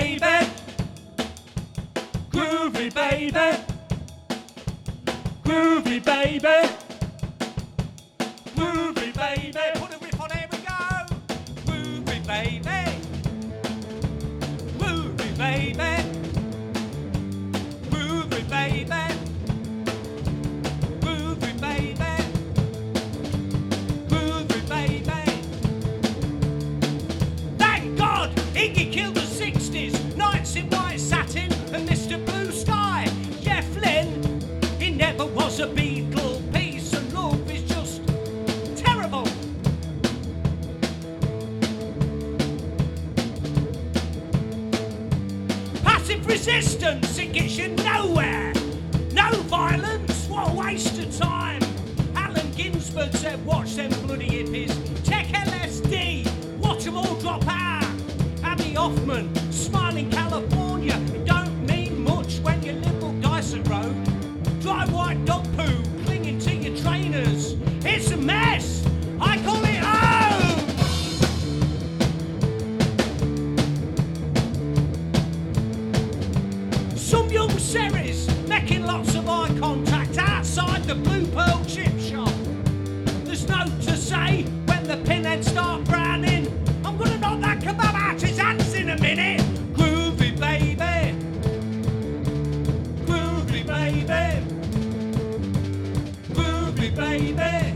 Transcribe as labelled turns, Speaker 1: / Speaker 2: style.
Speaker 1: baby. Groovy baby. Groovy baby.
Speaker 2: Passive resistance, it gets you nowhere. No violence, what a waste of time. Allen Ginsberg said, watch them bloody hippies. Check LSD, watch them all drop out. Abbie Hoffman, smiling California. Some young Ceres making lots of eye contact outside the Blue Pearl chip shop. There's no to say when the pinheads start browning. I'm gonna knock that kebab out his hands in a minute. Groovy baby. Groovy baby. Groovy baby.